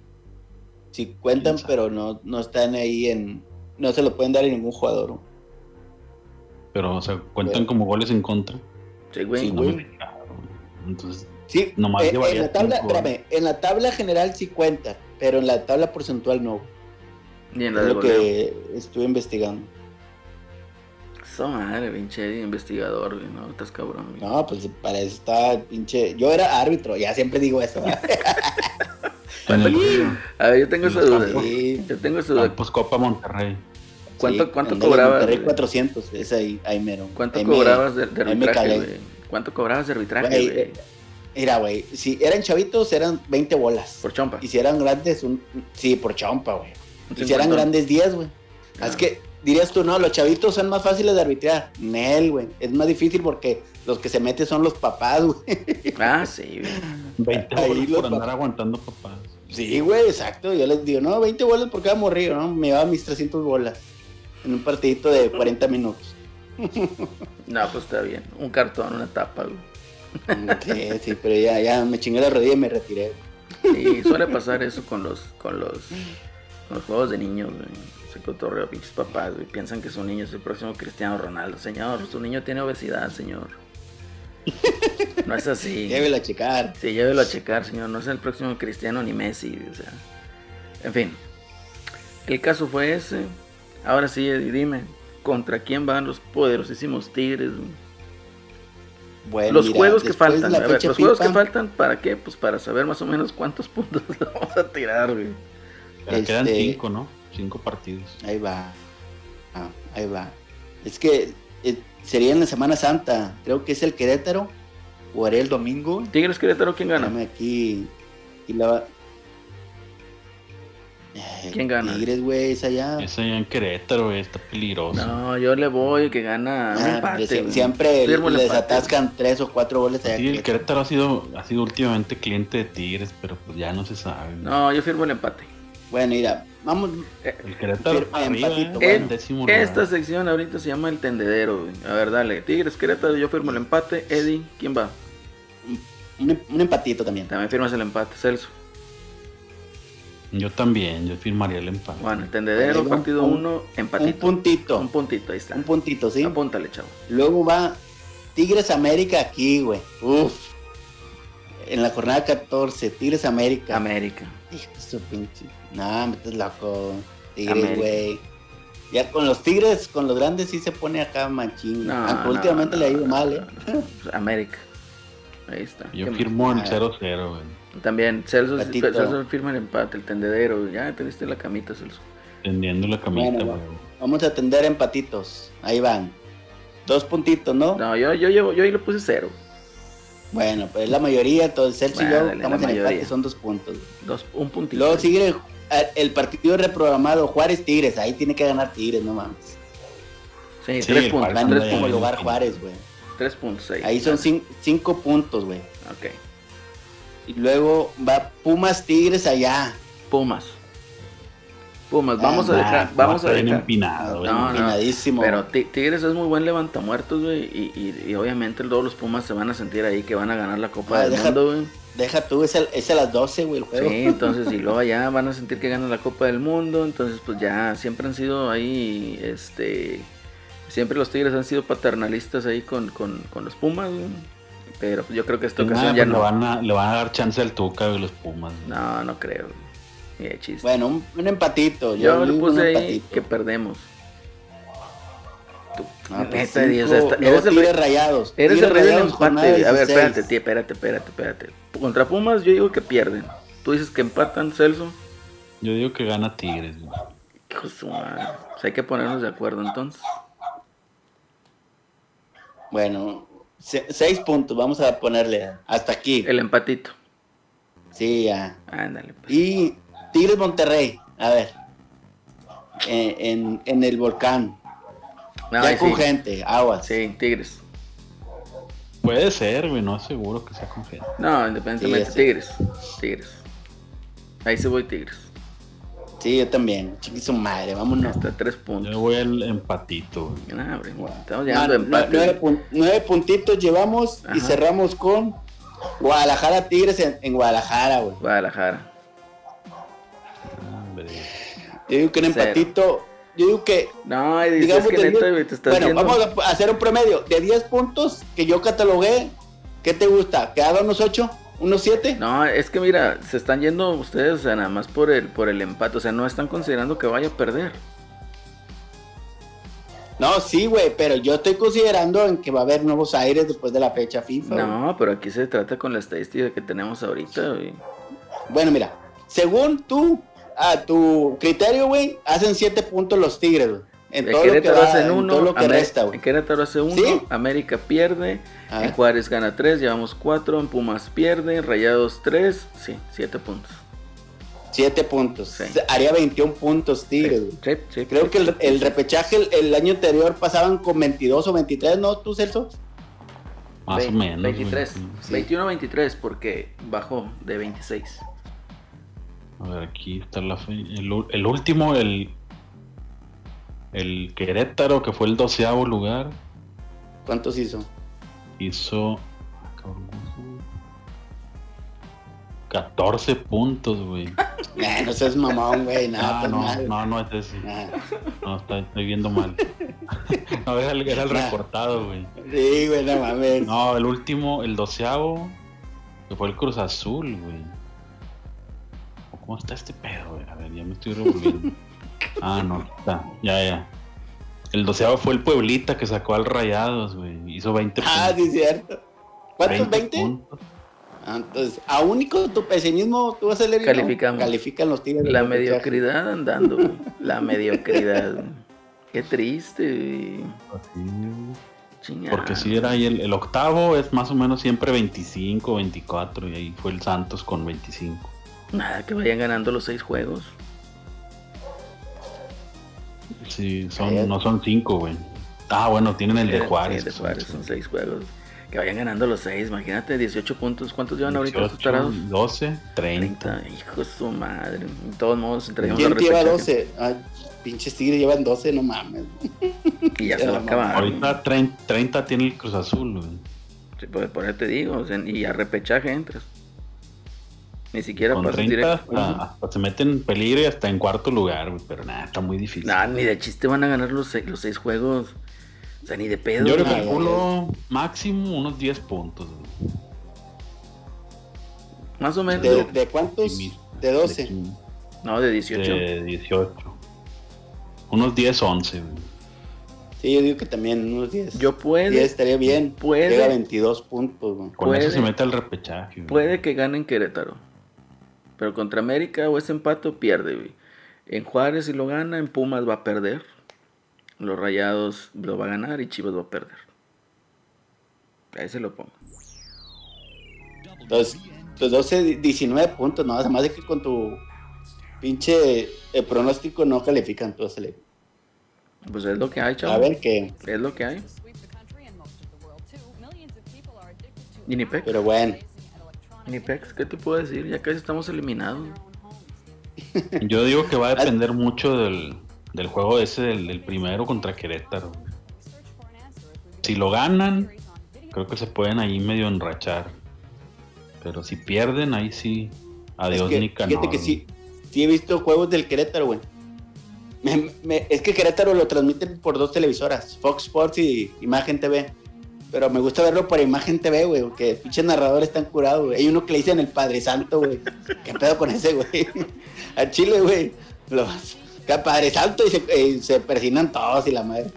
C: Sí cuentan, pero no, no están ahí en... No se lo pueden dar a ningún jugador. güey.
D: Pero, o sea, cuentan
C: Güey.
D: como goles en contra.
B: Sí, güey.
C: Sí,
D: No
C: güey.
D: me fijaron, güey. Entonces,
C: Sí,
D: Nomás
C: eh, en la tabla,
D: cinco,
C: espérame, en la tabla general sí cuenta, pero en la tabla porcentual no.
B: Ni en la
C: Es
B: de
C: lo
B: goleo.
C: que estuve investigando.
B: Esa madre, pinche investigador, güey. No, estás cabrón, güey.
C: No, pues para eso está pinche. Yo era árbitro, ya siempre digo eso. (laughs)
D: el
B: A ver, yo tengo
D: En
B: esa duda.
D: campos.
C: Sí,
B: Yo tengo esa duda.
D: Campos Copa Monterrey.
B: ¿Cuánto,
C: sí,
B: cuánto cobrabas?
C: Monterrey
B: güey?
C: 400, es ahí, ahí mero.
B: ¿Cuánto
C: Ahí me-
B: cobrabas de, de
C: ahí me calé.
B: güey? ¿Cuánto cobrabas de arbitraje,
C: Güey,
B: güey?
C: eh, Mira, güey, si eran chavitos eran 20 bolas.
B: Por chompa.
C: Y si eran grandes, un... sí, por chompa, güey. Y si eran grandes 10, güey.
B: Ah.
C: Es que dirías tú, no, los chavitos son más fáciles de arbitrar. Nel, güey. Es más difícil porque los que se meten son los papás, (laughs) güey.
B: Ah, sí, güey.
D: 20
C: Ahí
D: goles
C: los
D: por andar
C: pap-
D: aguantando papás.
C: Sí, güey, exacto. Yo les digo, no, 20 bolas por cada morrillo, ¿no? Me llevaba mis 300 bolas en un partidito de 40 minutos.
B: No, pues está bien. Un cartón, una tapa, güey.
C: Sí, sí, pero ya, ya me chingué la rodilla y me retiré.
B: Y suele pasar eso con los, con los, con los juegos de niños, güey. Se cotorreo, pinches papás, güey. Piensan que su niño es el próximo Cristiano Ronaldo. Señor, su niño tiene obesidad, señor. No es así.
C: Llévelo a checar.
B: Sí, llévelo a checar, señor. No es el próximo Cristiano ni Messi, o sea. En fin. El caso fue ese. Ahora sí, dime. ¿Contra quién van los poderosísimos Tigres?
C: Bueno,
B: los
C: mira,
B: juegos que faltan. A ver, los juegos que faltan, ¿para qué? Pues para saber más o menos cuántos (laughs) puntos le vamos a tirar, güey.
D: Pero quedan
C: Este-
D: cinco, ¿no? Cinco partidos.
C: Ahí va. Ah, ahí va. Es que eh, sería en la Semana Santa. Creo que es el Querétaro. O haré el domingo.
B: Tigres Querétaro, ¿quién gana?
C: Dame aquí. Y la... Eh,
B: ¿Quién gana?
C: Tigres, güey, es allá.
D: Ese allá en Querétaro, güey, está peligroso.
B: No, yo le voy que gana un
C: Ah,
B: empate.
C: siempre les
B: empate.
C: atascan tres o cuatro goles allá.
D: Sí, el
C: que-
D: Querétaro ha sido, ha sido últimamente cliente de Tigres, pero pues ya no se sabe.
B: No, yo firmo el empate.
C: Bueno, mira, vamos.
D: El Querétaro arriba,
C: empatito,
D: eh,
B: bueno.
D: en décimo lugar.
B: Esta sección ahorita se llama el tendedero, güey. A ver, dale. Tigres Querétaro, yo firmo el empate. Eddie, ¿quién va?
C: Un, un empatito también.
B: También firmas el empate, Celso.
D: Yo también, yo firmaría el empate.
B: Bueno, el tendedero, partido
C: un-
B: 1,
C: Un
B: empatito.
C: puntito.
B: Un puntito, ahí está.
C: Un puntito, ¿sí?
B: Apúntale, chavo.
C: Luego va Tigres América aquí, güey. Uf. En la jornada 14, Tigres América.
B: América.
C: Hijo de su pinche. No, me estás loco. Tigres, güey. Ya con los Tigres, con los grandes sí se pone acá machín.
B: No,
C: Aunque
B: no,
C: últimamente
B: no,
C: le ha ido
B: no,
C: mal,
B: no,
C: ¿eh?
B: no. Pues, América. Ahí está.
D: Yo
C: ¿Qué
D: firmo
C: más?
D: 0-0, güey.
B: También, Celso. Celso firma el empate, el tendedero. Ya teniste la camita, Celso.
D: Tendiendo la camita,
C: Bueno. Vamos a atender empatitos. Ahí van. Dos puntitos, ¿no?
B: No, yo, yo, llevo- yo ahí le puse cero.
C: Bueno, pues la mayoría, entonces Celso y yo
B: dale,
C: estamos en empate, son dos puntos.
B: Dos, un puntito.
C: Luego sigue el, el partido reprogramado Juárez Tigres. Ahí tiene que ganar Tigres, no mames.
B: Sí,
D: Sí,
B: tres
D: el
B: puntos.
C: Van
B: puntos.
C: lugar Juárez, güey.
B: tres puntos ahí.
C: Ahí son cin- cinco puntos, güey.
B: Ok.
C: Y luego va Pumas Tigres allá.
B: Pumas. Pumas, vamos
C: Ah,
B: a dejar,
D: Ah,
B: vamos a dejar.
D: empinado.
B: No, no.
C: Empinadísimo.
B: Pero Ti- Tigres es muy buen levantamuertos, güey. Y, y, y obviamente todos los Pumas se van a sentir ahí que van a ganar la Copa
C: Ah,
B: del
C: deja-
B: Mundo, güey.
C: Deja tú, es, el- es a las 12, güey, el juego.
B: Sí, entonces y luego ya van a sentir que ganan la Copa del Mundo, entonces pues ya siempre han sido ahí, este, siempre los Tigres han sido paternalistas ahí con, con, con los Pumas, güey. Pero yo creo que esta ocasión ya
D: pues le,
B: no.
D: van a, le van a dar chance al Tuca de los Pumas. güey.
B: No, no creo. güey. Chiste.
C: Bueno, un, un empatito.
B: yo le
C: digo
B: puse ahí
C: empatito.
B: que perdemos. Tú,
C: Ah, pues
B: neta, eres el rey-
C: rayados.
B: Eres el rey del empate. A ver,
C: 16.
B: espérate, tío, espérate, espérate, espérate. Contra Pumas yo digo que pierden. Tú dices que empatan, Celso.
D: Yo digo que gana Tigres. güey.
B: Hijo de su madre. Pues hay que ponernos de acuerdo entonces.
C: Bueno, se- seis puntos, vamos a ponerle hasta aquí.
B: El empatito.
C: Sí, ya.
B: Ándale, pues.
C: Y Tigres Monterrey, a ver. Eh, en, en el volcán.
B: No,
C: ya
B: ahí
C: con
B: sí.
C: gente, aguas.
B: Sí, Tigres.
D: Puede ser, güey, no es seguro que sea con gente.
B: No, independientemente,
C: Sí.
B: Tigres. Tigres. Ahí sí voy Tigres.
C: Sí, yo también. Chingue su madre, vámonos.
B: Hasta tres
D: Yo
B: puntos.
D: voy al empatito.
B: hombre, estamos
C: Ah,
B: llegando a empate.
C: nueve, pun- nueve puntitos llevamos y cerramos con Guadalajara Tigres en, en Guadalajara, güey.
B: Guadalajara.
D: Hombre.
C: Yo digo que un empatito. Yo digo que
B: No,
C: Digamos
B: que
C: diez-
B: güey, te estás
C: bueno,
B: viendo.
C: vamos a hacer un promedio de 10 puntos que yo catalogué. ¿Qué te gusta? ¿Que haga unos 8? ¿Unos 7?
B: No, es que mira, se están yendo ustedes, o sea, nada más por el, por el empate. O sea, no están considerando que vaya a perder.
C: No, sí, güey, pero yo estoy considerando en que va a haber nuevos aires después de la fecha FIFA.
B: No, pero aquí se trata con la estadística que tenemos ahorita, güey.
C: Bueno, mira, según tú, a tu criterio, güey, hacen 7 puntos los Tigres, güey. En todo lo que,
B: Querétaro
C: va-
B: hacen
C: en
B: uno,
C: todo lo que resta, güey.
B: en Querétaro hace uno,
C: ¿Sí?
B: América pierde,
C: Ah.
B: en Juárez gana tres, llevamos cuatro, en Pumas pierde, en Rayados tres, sí, siete puntos.
C: 7 puntos.
B: Sí.
C: Haría 21 puntos Tigres.
B: Sí, sí,
C: Creo
B: sí,
C: que el,
B: sí,
C: el repechaje el, el año anterior pasaban con 22 o 23, ¿no? ¿Tú, Celso?
D: Más
B: Ve-
D: o menos. güey.
B: 23,
C: Sí.
B: 21-23 porque bajó de 26.
D: A ver, aquí está la fe. El, el último, el. El Querétaro, que fue el doceavo lugar,
C: ¿Cuántos hizo?
D: hizo. ah, cabrón, ¿cómo se- 14 puntos, güey. (laughs)
C: Eh, no seas mamón, güey. Nada,
D: Ah,
C: pues
D: no,
C: mal.
D: no, no es ese.
C: Ah,
D: No, está- estoy viendo mal. (laughs) No, era el, era el
C: Nah.
D: recortado, güey.
C: Sí, güey, no mames.
D: No, el último, el doceavo, que fue el Cruz Azul, güey. ¿Cómo está este pedo, güey? A ver, ya me estoy revolviendo. (laughs) ah, no, está. Ya, ya. El doceavo fue el Pueblita que sacó al Rayados, güey. Hizo 20
C: Ah,
D: puntos.
C: sí, cierto. ¿Cuántos? 20?
D: puntos.
C: Ah, entonces, aún y con tu pesimismo, tú vas a leer.
B: Calificamos.
C: Califican los tigres.
B: La mediocridad andando, güey. La mediocridad. Qué triste, güey.
D: Así, güey.
B: Chingada.
D: Porque si era ahí el, el octavo, es más o menos siempre 25, 24, y ahí fue el Santos con 25.
B: Nada, que vayan ganando los seis juegos.
D: Sí, son, no son cinco, güey. Ah, bueno, tienen el de Juárez.
B: sí, de
D: son
B: Juárez, son seis juegos. Que vayan ganando los seis, imagínate, 18 puntos. ¿Cuántos llevan ahorita
D: 18,
B: estos tarados?
D: 12, 30.
B: 30. Hijo de su madre. De todos modos, entraríamos
C: ¿Quién lleva
B: repechaje.
C: 12? Ay, pinches tigres llevan 12, no mames.
B: Y ya (laughs) se va a acabar.
D: Ahorita 30, 30 tiene el Cruz Azul, güey.
B: Sí, pues, por eso te digo, o sea, y a repechaje entras. Ni siquiera
D: Con
B: pasas
D: 30
B: directo.
D: hasta, hasta se meten en peligro y hasta en cuarto lugar, güey. Pero nada, está muy difícil.
B: Nah, ni de chiste van a ganar los, se- los seis juegos. O sea, ni de pedo.
D: Yo le calculo máximo unos 10 puntos, güey.
B: Más o menos.
C: ¿De, de cuántos? De 12.
D: de-
B: No, de 18.
D: De 18. Unos 10, 11. güey.
C: Sí, yo digo que también unos 10.
B: Yo puede,
C: 10 estaría bien.
B: puede-
C: Llega a 22 puntos, güey.
D: Con
B: Puede.
D: eso se mete al repechaje. güey.
B: puede que gane en Querétaro. Pero contra América o ese empate o pierde, güey. En Juárez si lo gana, en Pumas va a perder. Los Rayados lo va a ganar y Chivas va a perder. Ahí se lo pongo.
C: Entonces, pues 12, 19 puntos, no, además de que con tu pinche eh, pronóstico no califican todos. el-
B: Pues es lo que hay,
C: A
B: chaval.
C: ver qué,
B: Es lo que hay. Y ni Pex.
C: pero bueno.
B: Ni Pex, ¿qué te puedo decir? Ya casi estamos eliminados.
D: Yo digo que va a depender mucho del, del juego ese, del, del primero contra Querétaro. Si lo ganan, creo que se pueden ahí medio enrachar. Pero si pierden, ahí sí. Adiós,
C: es que,
D: Nicanor.
C: fíjate que sí, sí he visto juegos del Querétaro, güey. Me- me- es que Querétaro lo transmiten por dos televisoras, Fox Sports y Imagen TV. Pero me gusta verlo por Imagen TV, güey, porque el pinche narrador está curado, güey. Hay uno que le dicen el Padre Santo, güey. ¿Qué pedo con ese, güey? (laughs) A Chile, güey. Los, que Padre Santo y se, eh, se persinan todos y la madre.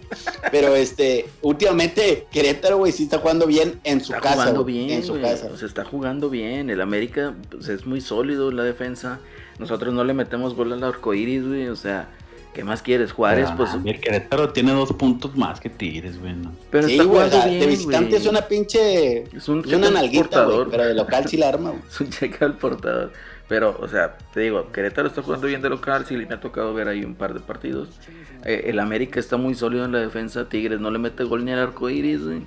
C: Pero este, últimamente Querétaro, güey, sí está jugando bien en su
B: Está
C: casa.
B: jugando bien,
C: En su casa.
B: Se está jugando bien. El América pues, es muy sólido la defensa. Nosotros no le metemos gol al arcoíris, güey. O sea, ¿qué más quieres? Juárez,
D: Pero,
B: pues.
D: el Querétaro tiene dos puntos más que Tigres, güey. ¿no?
B: Pero
C: sí,
B: está jugando
C: la-
B: bien.
C: de visitante
B: güey.
C: es una pinche.
B: Es un
C: Es una nalguita, güey, pero de local sí la arma, güey. (laughs)
B: Es un cheque al portador. Pero, o sea, te digo, Querétaro está jugando bien de local. Sí, me ha tocado ver ahí un par de partidos. Eh, el América está muy sólido en la defensa. Tigres no le mete gol ni al arco iris, güey.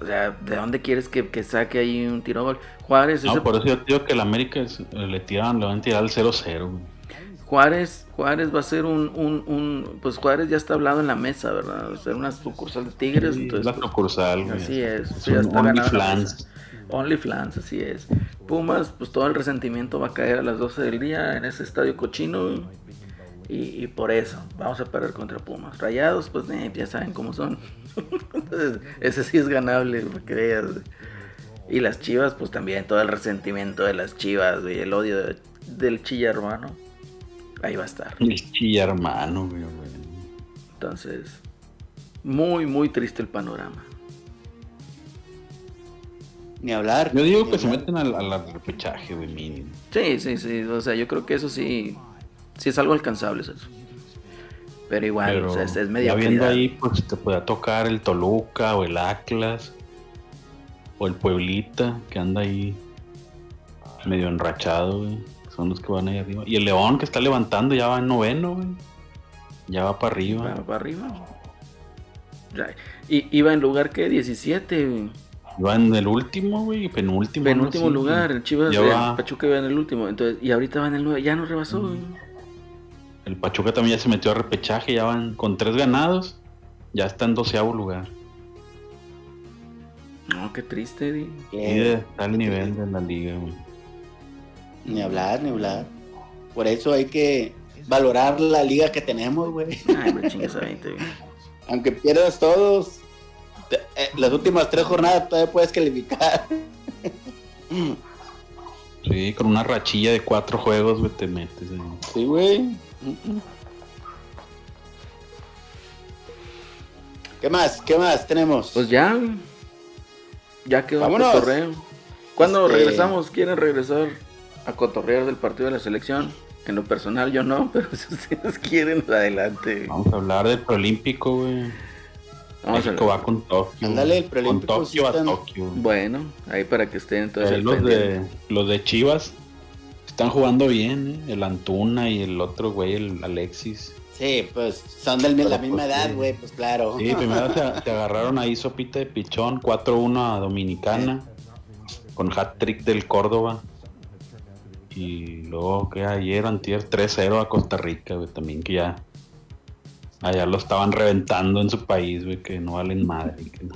B: O sea, ¿de dónde quieres que, que saque ahí un tiro a gol? Juárez, ese-
D: No, por eso yo te digo que el América es- le tiran, le van a tirar al 0-0. güey.
B: Juárez, Juárez va a ser un, un, un- Pues Juárez ya está hablado en la mesa, ¿verdad? Va a ser una sucursal de Tigres.
D: Sí,
B: entonces,
D: la
B: pues,
D: sucursal.
B: Así es,
D: Es
B: ya está la
D: OnlyFans.
B: mesa. OnlyFans, así es. Pumas, pues todo el resentimiento va a caer a las 12 del día en ese estadio cochino. Y, y por eso, vamos a perder contra Pumas. Rayados, pues eh, ya saben cómo son. (laughs) Entonces, ese sí es ganable, veas. güey. Y las chivas, pues también todo el resentimiento de las chivas, güey, el odio de- del chilla hermano. Ahí va a estar.
D: El chilla hermano, güey.
B: Entonces, muy, muy triste el panorama.
C: Ni hablar.
D: Yo digo que se meten al, al repechaje, güey, mínimo.
B: Sí, sí, sí. O sea, yo creo que eso sí, sí es algo alcanzable, es eso. Pero igual,
D: Pero
B: o sea, es, es
D: viendo ahí, pues te puede tocar el Toluca o el Atlas o el Pueblita, que anda ahí medio enrachado, güey. Son los que van ahí arriba. Y el León que está levantando ya va en noveno, güey. Ya va para arriba.
B: Va para arriba. Ya, Y iba en lugar que 17, güey.
D: Va en el último, güey, penúltimo.
B: penúltimo lugar. El Chivas
D: Ya
B: de
D: va.
B: Pachuca iba en el último. Entonces, y ahorita va en el 9. Ya no rebasó, güey.
D: El Pachuca también ya se metió a repechaje, ya van con tres ganados. Ya está en doceavo lugar.
B: No, qué triste, güey.
D: Y de tal nivel de la liga, güey.
C: Ni hablar, ni hablar. Por eso hay que valorar la liga que tenemos, güey.
B: Ay, me chingas a 20, güey.
C: Aunque pierdas todos, te- eh, las últimas tres jornadas todavía puedes calificar.
D: Sí, con una rachilla de cuatro juegos, güey, te metes. güey.
C: Sí, güey. ¿Qué más? ¿Qué más tenemos?
B: Pues ya. Ya quedó el cotorreo. ¿Cuándo
C: Este-
B: regresamos? ¿Quieren regresar a cotorrear del partido de la selección? En lo personal yo no, (laughs) pero si ustedes quieren, adelante. güey.
D: Vamos a hablar del preolímpico, güey.
B: Vamos a
D: México va con Tokio.
C: Ándale, el
D: Con
C: preolímpico sí
D: Tokio a Tokio.
B: Bueno, ahí para que estén entonces
D: los, de, los de Chivas están jugando bien, ¿eh? El Antuna y el otro güey, el Alexis.
C: Sí, pues son de la misma
D: pues,
C: edad,
D: sí.
C: güey, pues claro.
D: Sí, primero se, se agarraron ahí sopita de pichón, 4-1 a Dominicana, con hat-trick del Córdoba. Y luego que ayer, antier, 3-0 a Costa Rica, güey, también que ya... Allá lo estaban reventando en su país, güey, que no valen madre. Que, no-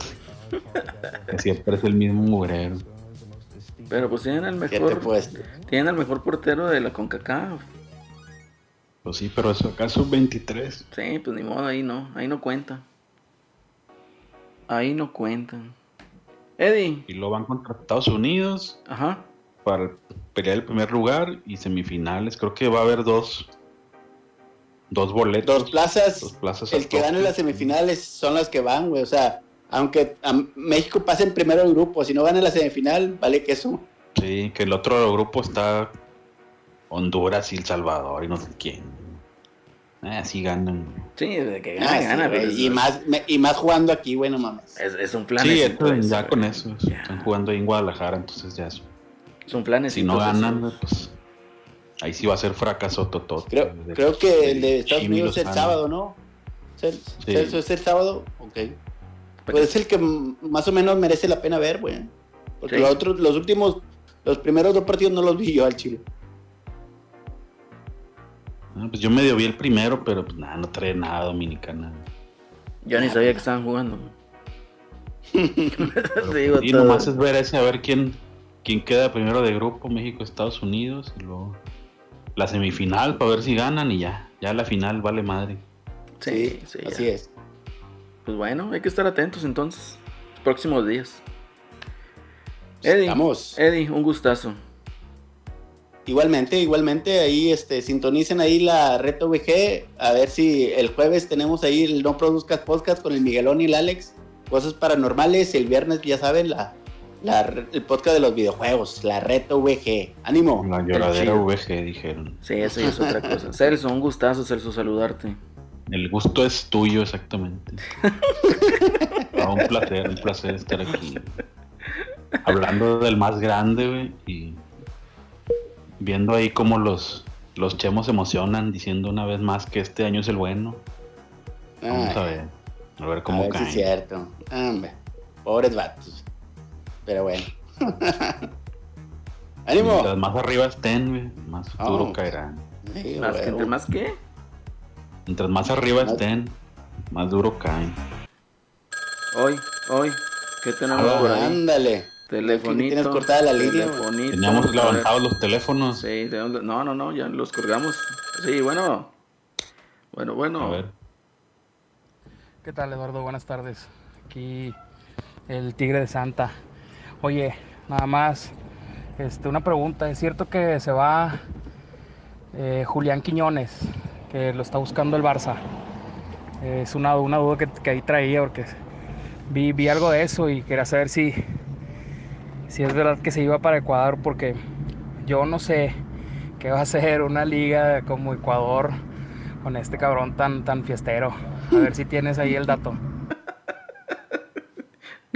D: que siempre es el mismo mugrero.
B: Pero pues tienen al
C: ¿Qué te
B: mejor, tienen al mejor portero de la CONCACAF.
D: Pues sí, pero eso acá es 23
B: Sí, pues ni modo, ahí no, ahí no cuenta. Ahí no cuentan. Eddie,
D: Y lo van contra Estados Unidos.
B: ajá.
D: Para pelear el primer lugar y semifinales. Creo que va a haber dos, dos boletos.
C: Dos plazas.
D: dos plazas
C: El que gane las semifinales son las que van, güey. O sea, aunque a México pase en primero el grupo, si no gana la semifinal, vale que eso.
D: Sí, que el otro grupo está Honduras y El Salvador y no sé quién. Eh, así ganan.
B: Sí, de que gana,
C: Ah, sí,
B: gana, es,
C: y, más, me- y más jugando aquí, güey, no mames.
B: es, es un plan.
D: Sí, ya con eso.
B: Ya.
D: Están jugando ahí en Guadalajara, entonces ya es-
B: Es un plan.
D: Si no ganan, pues ahí sí va a ser fracaso totote.
C: Creo, creo que el de Estados
D: Jimmy
C: Unidos es el sábado, ¿no? ¿Es el,
D: Sí.
C: ¿Eso es el sábado? Ok. Pues es el que más o menos merece la pena ver, güey. Porque
B: Sí.
C: los otros, los últimos, los primeros dos partidos no los vi yo al Chile.
D: Ah, pues yo medio vi el primero, pero pues nada, no trae nada dominicana.
B: Yo ni sabía que estaban jugando. (laughs) Te digo
D: y
B: todo.
D: nomás es ver ese, a ver quién, quién queda primero de grupo, México, Estados Unidos, y luego la semifinal para ver si ganan y ya, ya la final vale madre.
B: Sí, sí,
C: así
B: ya.
C: es.
B: Pues bueno, hay que estar atentos entonces. Los próximos días. Eddie,
C: Estamos.
B: Eddie, un gustazo.
C: Igualmente, igualmente, ahí este, sintonicen ahí la Reto VG, a ver si el jueves tenemos ahí el No Produzcas Podcast con el Miguelón y el Alex, cosas paranormales, el viernes ya saben, la, la- el podcast de los videojuegos, la Reto VG, ánimo.
D: La lloradera. VG dijeron.
B: Sí, eso ya es otra cosa. (laughs) Celso, un gustazo, Celso, saludarte.
D: El gusto es tuyo, exactamente. (laughs) Un placer, un placer estar aquí. Hablando del más grande, güey, y viendo ahí cómo los, los chemos se emocionan diciendo una vez más que este año es el bueno. Vamos a ver, a ver
C: a
D: cómo
C: ver si es cierto. Hombre, pobres vatos. Pero bueno. (laughs) ánimo.
D: Mientras más arriba estén, más
C: Oh.
D: duro caerán.
C: Sí,
B: Más que entre más qué?
D: Mientras más arriba
C: Más-
D: estén, más duro caen.
B: Hoy, hoy. ¿Qué tenemos
D: Ah,
B: por ahí?
C: Ándale.
B: Telefonito.
C: tienes cortada la línea,
B: telefonito.
D: Teníamos levantados los teléfonos.
B: Sí. No, no, no, ya los colgamos. Sí, bueno. Bueno, bueno.
D: A ver.
E: ¿Qué tal, Eduardo? Buenas tardes. Aquí el Tigre de Santa. Oye, nada más, este, una pregunta. ¿Es cierto que se va eh, Julián Quiñones, que lo está buscando el Barça? Es una, duda que, ahí traía porque vi, algo de eso y quería saber si, si es verdad que se iba para Ecuador porque yo no sé qué va a hacer una liga como Ecuador con este cabrón tan, tan fiestero. A ver si tienes ahí el dato.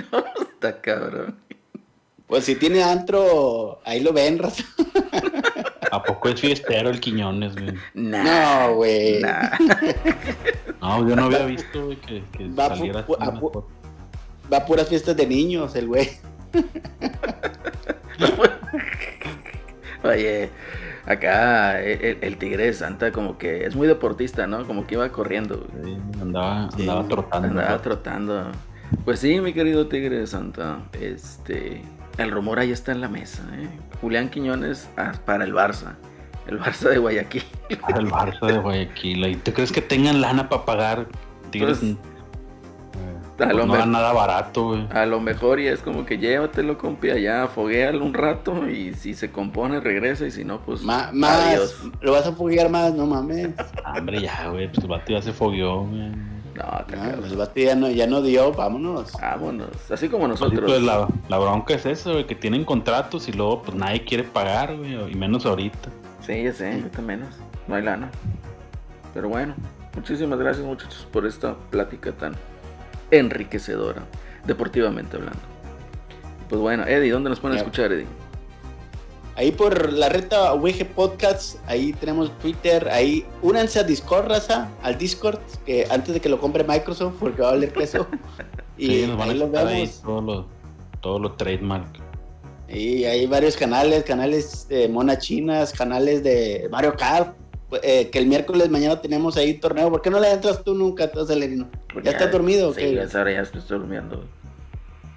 E: (laughs)
B: Está cabrón.
C: Pues si tiene antro, ahí lo ven, raza.
D: ¿A poco es fiestero el Quiñones, güey?
B: Nah.
C: No, güey.
B: nah.
D: No, yo no había visto, güey, que, que
C: Va
D: saliera
C: pu- a pu-. Va a puras fiestas de niños, el güey.
B: Oye, acá el, el Tigre de Santa como que es muy deportista, ¿no? Como que iba corriendo. güey.
D: Sí, andaba,
C: Sí,
D: andaba trotando.
B: Andaba
D: ¿no?
B: trotando. Pues sí, mi querido Tigre de Santa. Este, el rumor ahí está en la mesa, ¿eh? Julián Quiñones ah, para el Barça. El Barça de Guayaquil.
D: Al Barça de Guayaquil. ¿Y tú crees que tengan lana para pagar? Tigres
B: Pues,
D: eh,
B: a
D: pues
B: lo
D: no
B: me-
D: dan nada barato, güey.
B: A lo mejor y es como que llévatelo, compi, allá, foguealo un rato y si se compone regresa y si no, pues
C: Ma- más,
B: adiós.
C: lo vas a foguear más, no mames.
D: Ah, Hombre, ya, güey. Pues el vato ya se fogueó, güey.
B: No, está
C: No,
B: cabrón.
C: pues el vato ya no, ya no dio, vámonos.
B: Vámonos, así como
D: Sí,
B: nosotros.
D: pues la, la bronca es eso, güey, que tienen contratos y luego pues nadie quiere pagar, güey, y menos ahorita.
B: Sí, ya sé, ahorita menos. No hay lana. Pero bueno, muchísimas gracias muchachos por esta plática tan enriquecedora, deportivamente hablando. Pues bueno, Eddie, ¿dónde nos pueden
C: Ya.
B: escuchar, Eddie?
C: Ahí por la reta WG Podcast, ahí tenemos Twitter, ahí únanse a Discord, raza, al Discord, que antes de que lo compre Microsoft, porque va a valer peso. (laughs) Y
D: Sí, nos van a
C: ahí lo
D: quitar ahí
C: vemos.
D: todos los, todos los trademark.
C: Y hay varios canales, canales de Mona Chinas, canales de Mario Kart. eh, que el miércoles mañana tenemos ahí torneo. ¿Por qué no le entras tú nunca, tú, Celerino?
B: Porque
C: ¿Ya estás dormido o
B: Sí,
C: qué?
B: ya ahora ya estoy durmiendo.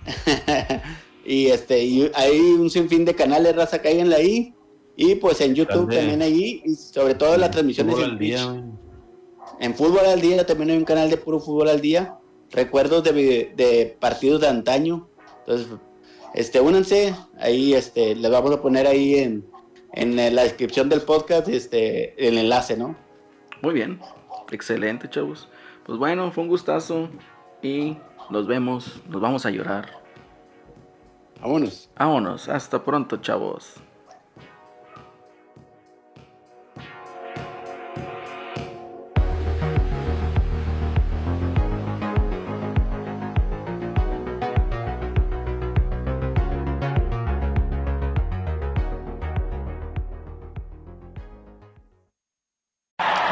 B: (laughs)
C: y este, y hay un sinfín de canales, raza, cáiganle ahí. Y pues en YouTube
D: Grande.
C: también ahí, y sobre todo las transmisiones
D: Fútbol
C: en
D: al día,
C: Twitch.
D: güey.
C: En Fútbol al Día también hay un canal de puro fútbol al día. Recuerdos de, de partidos de antaño. Entonces, este, únanse, ahí este, les vamos a poner ahí en, en la descripción del podcast este, el enlace, ¿no?
B: Muy bien, excelente, chavos. Pues bueno, fue un gustazo y nos vemos, nos vamos a llorar.
C: Vámonos.
B: Vámonos, hasta pronto, chavos.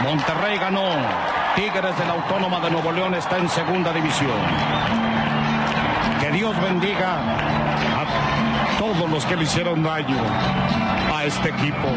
F: Monterrey ganó. Tigres de la Autónoma de Nuevo León está en segunda división. Dios bendiga a todos los que le hicieron daño a este equipo.